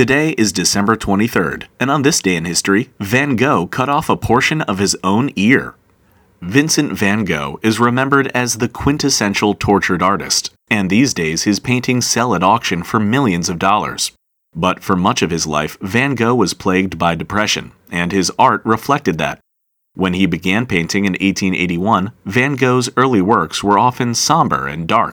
Today is December 23rd, and on this day in history, Van Gogh cut off a portion of his own ear. Vincent van Gogh is remembered as the quintessential tortured artist, and these days his paintings sell at auction for millions of dollars. But for much of his life, Van Gogh was plagued by depression, and his art reflected that. When he began painting in 1881, Van Gogh's early works were often somber and dark.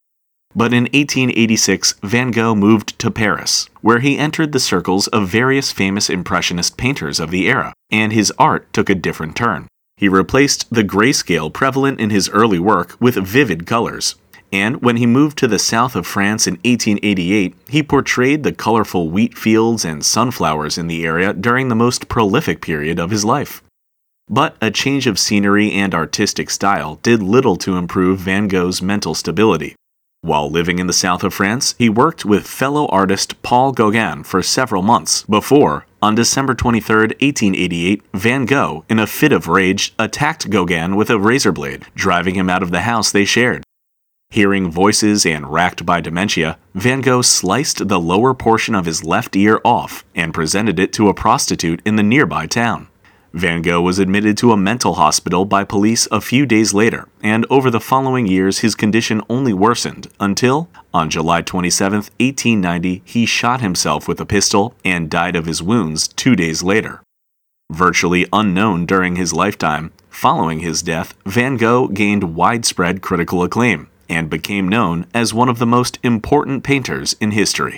But in 1886, Van Gogh moved to Paris, where he entered the circles of various famous Impressionist painters of the era, and his art took a different turn. He replaced the grayscale prevalent in his early work with vivid colors. And when he moved to the south of France in 1888, he portrayed the colorful wheat fields and sunflowers in the area during the most prolific period of his life. But a change of scenery and artistic style did little to improve Van Gogh's mental stability. While living in the south of France, he worked with fellow artist Paul Gauguin for several months before, on December 23, 1888, Van Gogh, in a fit of rage, attacked Gauguin with a razor blade, driving him out of the house they shared. Hearing voices and racked by dementia, Van Gogh sliced the lower portion of his left ear off and presented it to a prostitute in the nearby town. Van Gogh was admitted to a mental hospital by police a few days later, and over the following years his condition only worsened until, on July 27, 1890, he shot himself with a pistol and died of his wounds two days later. Virtually unknown during his lifetime, following his death, Van Gogh gained widespread critical acclaim and became known as one of the most important painters in history.